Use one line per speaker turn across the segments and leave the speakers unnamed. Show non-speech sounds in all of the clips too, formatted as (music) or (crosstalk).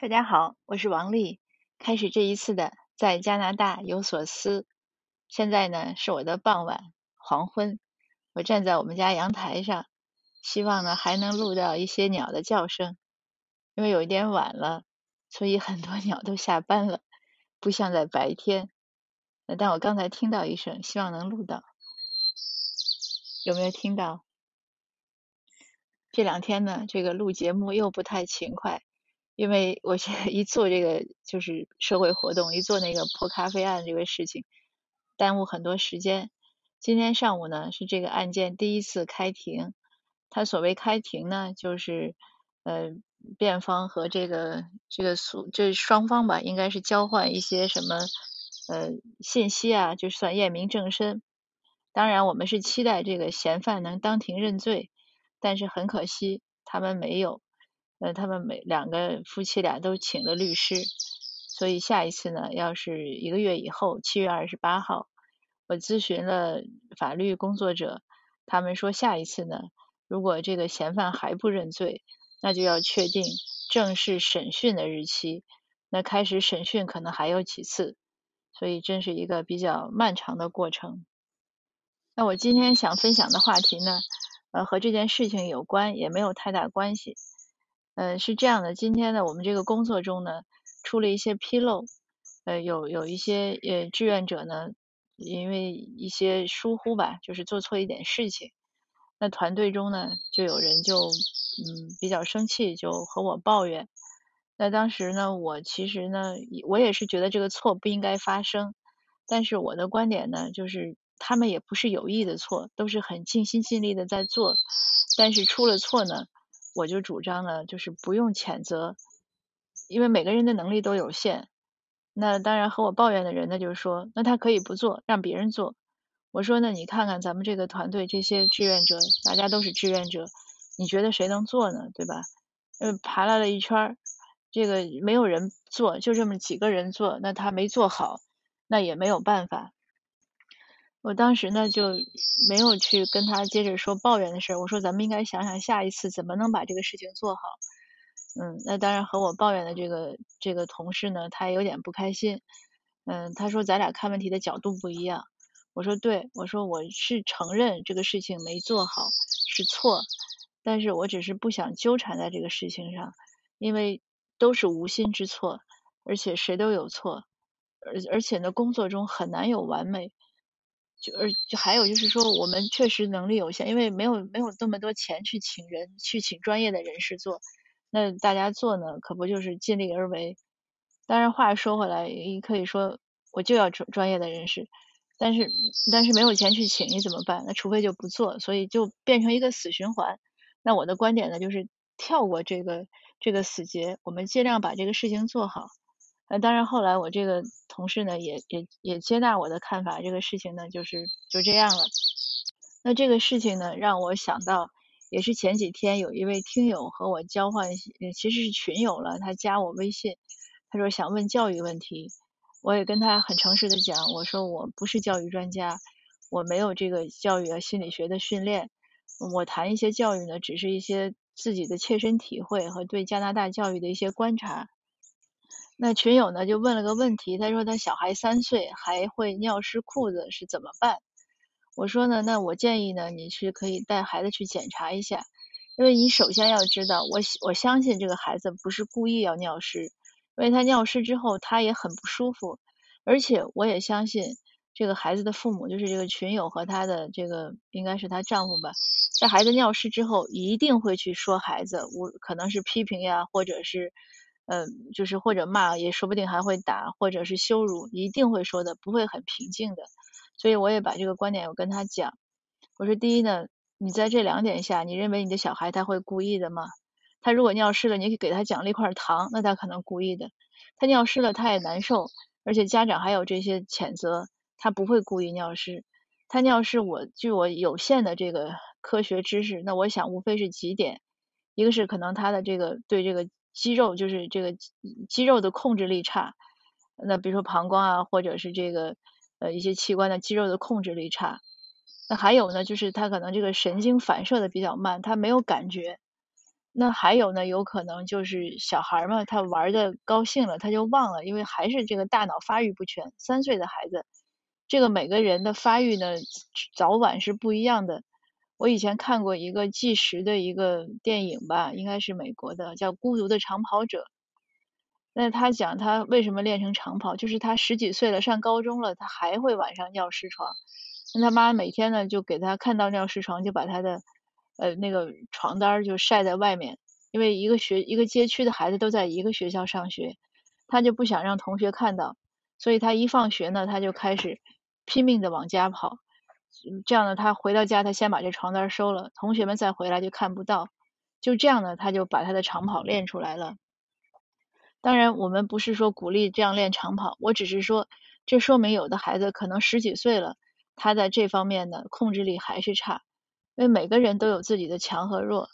大家好，我是王丽。开始这一次的在加拿大有所思。现在呢是我的傍晚黄昏，我站在我们家阳台上，希望呢还能录到一些鸟的叫声。因为有一点晚了，所以很多鸟都下班了，不像在白天。但我刚才听到一声，希望能录到。有没有听到？这两天呢，这个录节目又不太勤快，因为我现在一做这个就是社会活动，一做那个破咖啡案这个事情，耽误很多时间。今天上午呢是这个案件第一次开庭，他所谓开庭呢，就是呃辩方和这个这个诉这双方吧，应该是交换一些什么呃信息啊，就算验明正身。当然，我们是期待这个嫌犯能当庭认罪。但是很可惜，他们没有，呃，他们每两个夫妻俩都请了律师，所以下一次呢，要是一个月以后，七月二十八号，我咨询了法律工作者，他们说下一次呢，如果这个嫌犯还不认罪，那就要确定正式审讯的日期，那开始审讯可能还有几次，所以真是一个比较漫长的过程。那我今天想分享的话题呢？呃，和这件事情有关，也没有太大关系。呃，是这样的，今天呢，我们这个工作中呢，出了一些纰漏。呃，有有一些呃志愿者呢，因为一些疏忽吧，就是做错一点事情。那团队中呢，就有人就嗯比较生气，就和我抱怨。那当时呢，我其实呢，我也是觉得这个错不应该发生。但是我的观点呢，就是。他们也不是有意的错，都是很尽心尽力的在做，但是出了错呢，我就主张呢，就是不用谴责，因为每个人的能力都有限。那当然和我抱怨的人呢，就是说，那他可以不做，让别人做。我说，那你看看咱们这个团队这些志愿者，大家都是志愿者，你觉得谁能做呢？对吧？呃，爬来了一圈儿，这个没有人做，就这么几个人做，那他没做好，那也没有办法。我当时呢就没有去跟他接着说抱怨的事儿，我说咱们应该想想下一次怎么能把这个事情做好。嗯，那当然和我抱怨的这个这个同事呢，他也有点不开心。嗯，他说咱俩看问题的角度不一样。我说对，我说我是承认这个事情没做好是错，但是我只是不想纠缠在这个事情上，因为都是无心之错，而且谁都有错，而而且呢工作中很难有完美。就而就还有就是说，我们确实能力有限，因为没有没有那么多钱去请人去请专业的人士做，那大家做呢，可不就是尽力而为？当然话说回来，也可以说我就要专专业的人士，但是但是没有钱去请你怎么办？那除非就不做，所以就变成一个死循环。那我的观点呢，就是跳过这个这个死结，我们尽量把这个事情做好。那当然，后来我这个同事呢，也也也接纳我的看法，这个事情呢，就是就这样了。那这个事情呢，让我想到，也是前几天有一位听友和我交换，其实是群友了，他加我微信，他说想问教育问题，我也跟他很诚实的讲，我说我不是教育专家，我没有这个教育啊心理学的训练，我谈一些教育呢，只是一些自己的切身体会和对加拿大教育的一些观察。那群友呢就问了个问题，他说他小孩三岁还会尿湿裤子是怎么办？我说呢，那我建议呢你是可以带孩子去检查一下，因为你首先要知道，我我相信这个孩子不是故意要尿湿，因为他尿湿之后他也很不舒服，而且我也相信这个孩子的父母就是这个群友和他的这个应该是她丈夫吧，在孩子尿湿之后一定会去说孩子，我可能是批评呀，或者是。嗯，就是或者骂，也说不定还会打，或者是羞辱，一定会说的，不会很平静的。所以我也把这个观点我跟他讲，我说第一呢，你在这两点下，你认为你的小孩他会故意的吗？他如果尿湿了，你给他奖励一块糖，那他可能故意的。他尿湿了，他也难受，而且家长还有这些谴责，他不会故意尿湿。他尿湿，我据我有限的这个科学知识，那我想无非是几点，一个是可能他的这个对这个。肌肉就是这个肌肉的控制力差，那比如说膀胱啊，或者是这个呃一些器官的肌肉的控制力差。那还有呢，就是他可能这个神经反射的比较慢，他没有感觉。那还有呢，有可能就是小孩嘛，他玩的高兴了，他就忘了，因为还是这个大脑发育不全。三岁的孩子，这个每个人的发育呢，早晚是不一样的。我以前看过一个纪实的一个电影吧，应该是美国的，叫《孤独的长跑者》。那他讲他为什么练成长跑，就是他十几岁了，上高中了，他还会晚上尿湿床。那他妈每天呢，就给他看到尿湿床，就把他的。呃，那个床单就晒在外面，因为一个学一个街区的孩子都在一个学校上学，他就不想让同学看到，所以他一放学呢，他就开始拼命的往家跑，这样呢，他回到家，他先把这床单收了，同学们再回来就看不到，就这样呢，他就把他的长跑练出来了。当然，我们不是说鼓励这样练长跑，我只是说，这说明有的孩子可能十几岁了，他在这方面的控制力还是差。因为每个人都有自己的强和弱，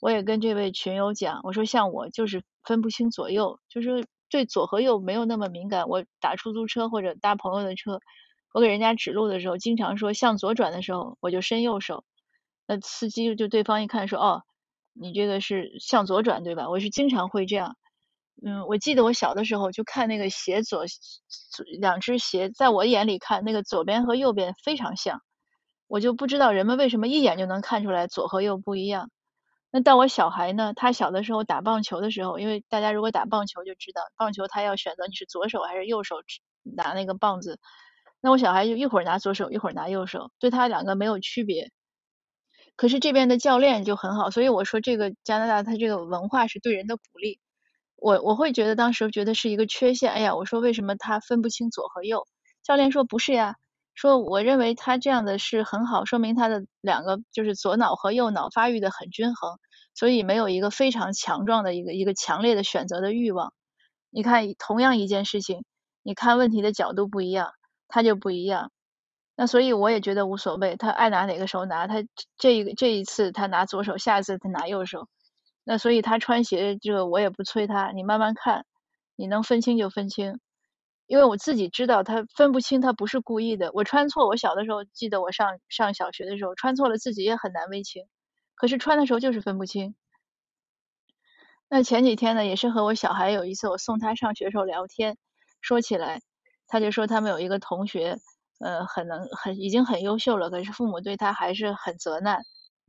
我也跟这位群友讲，我说像我就是分不清左右，就是对左和右没有那么敏感。我打出租车或者搭朋友的车，我给人家指路的时候，经常说向左转的时候，我就伸右手，那司机就对方一看说，哦，你这个是向左转对吧？我是经常会这样。嗯，我记得我小的时候就看那个鞋左两只鞋，在我眼里看那个左边和右边非常像。我就不知道人们为什么一眼就能看出来左和右不一样。那到我小孩呢，他小的时候打棒球的时候，因为大家如果打棒球就知道，棒球他要选择你是左手还是右手拿那个棒子。那我小孩就一会儿拿左手，一会儿拿右手，对他两个没有区别。可是这边的教练就很好，所以我说这个加拿大他这个文化是对人的鼓励。我我会觉得当时觉得是一个缺陷。哎呀，我说为什么他分不清左和右？教练说不是呀。说我认为他这样的是很好，说明他的两个就是左脑和右脑发育的很均衡，所以没有一个非常强壮的一个一个强烈的选择的欲望。你看，同样一件事情，你看问题的角度不一样，他就不一样。那所以我也觉得无所谓，他爱拿哪个手拿，他这一个这一次他拿左手，下一次他拿右手。那所以他穿鞋这个我也不催他，你慢慢看，你能分清就分清。因为我自己知道他分不清，他不是故意的。我穿错，我小的时候记得我上上小学的时候穿错了，自己也很难为情。可是穿的时候就是分不清。那前几天呢，也是和我小孩有一次，我送他上学时候聊天，说起来，他就说他们有一个同学，呃，很能很已经很优秀了，可是父母对他还是很责难，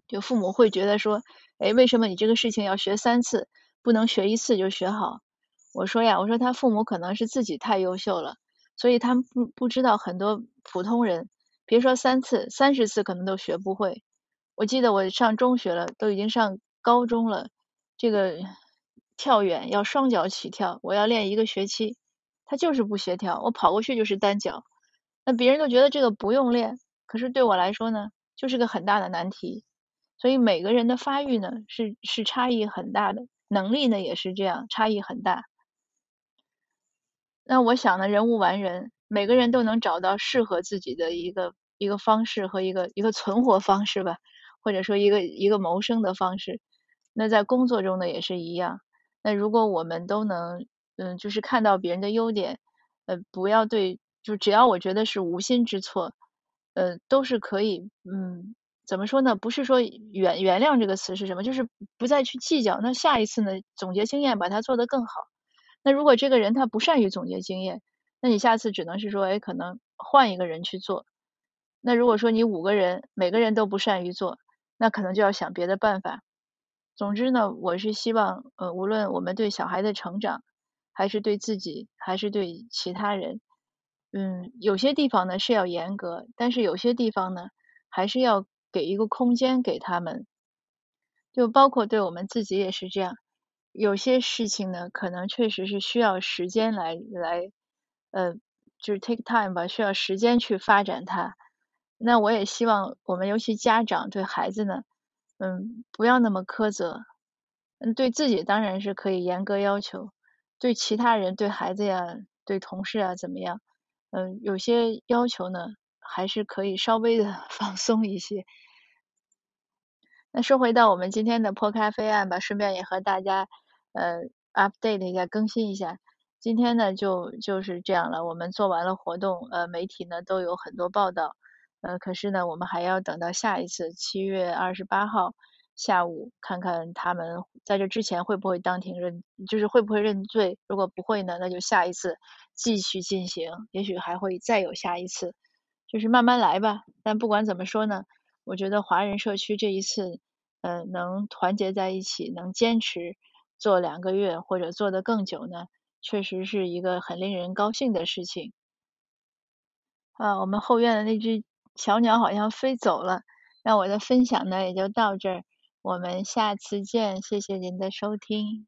就父母会觉得说，哎，为什么你这个事情要学三次，不能学一次就学好？我说呀，我说他父母可能是自己太优秀了，所以他们不不知道很多普通人，别说三次，三十次可能都学不会。我记得我上中学了，都已经上高中了，这个跳远要双脚起跳，我要练一个学期，他就是不协调，我跑过去就是单脚。那别人都觉得这个不用练，可是对我来说呢，就是个很大的难题。所以每个人的发育呢，是是差异很大的，能力呢也是这样，差异很大。那我想呢，人无完人，每个人都能找到适合自己的一个一个方式和一个一个存活方式吧，或者说一个一个谋生的方式。那在工作中呢也是一样。那如果我们都能，嗯，就是看到别人的优点，呃，不要对，就只要我觉得是无心之错，呃，都是可以，嗯，怎么说呢？不是说原原谅这个词是什么？就是不再去计较。那下一次呢，总结经验，把它做得更好。那如果这个人他不善于总结经验，那你下次只能是说，哎，可能换一个人去做。那如果说你五个人每个人都不善于做，那可能就要想别的办法。总之呢，我是希望，呃，无论我们对小孩的成长，还是对自己，还是对其他人，嗯，有些地方呢是要严格，但是有些地方呢，还是要给一个空间给他们。就包括对我们自己也是这样。有些事情呢，可能确实是需要时间来来，呃，就是 take time 吧，需要时间去发展它。那我也希望我们尤其家长对孩子呢，嗯，不要那么苛责。嗯，对自己当然是可以严格要求，对其他人、对孩子呀、对同事啊怎么样，嗯，有些要求呢，还是可以稍微的 (laughs) 放松一些。那说回到我们今天的破咖啡案吧，顺便也和大家呃 update 一下，更新一下。今天呢就就是这样了，我们做完了活动，呃，媒体呢都有很多报道，呃，可是呢我们还要等到下一次七月二十八号下午看看他们在这之前会不会当庭认，就是会不会认罪。如果不会呢，那就下一次继续进行，也许还会再有下一次，就是慢慢来吧。但不管怎么说呢，我觉得华人社区这一次，呃，能团结在一起，能坚持做两个月或者做得更久呢，确实是一个很令人高兴的事情。啊，我们后院的那只小鸟好像飞走了，那我的分享呢也就到这儿。我们下次见，谢谢您的收听。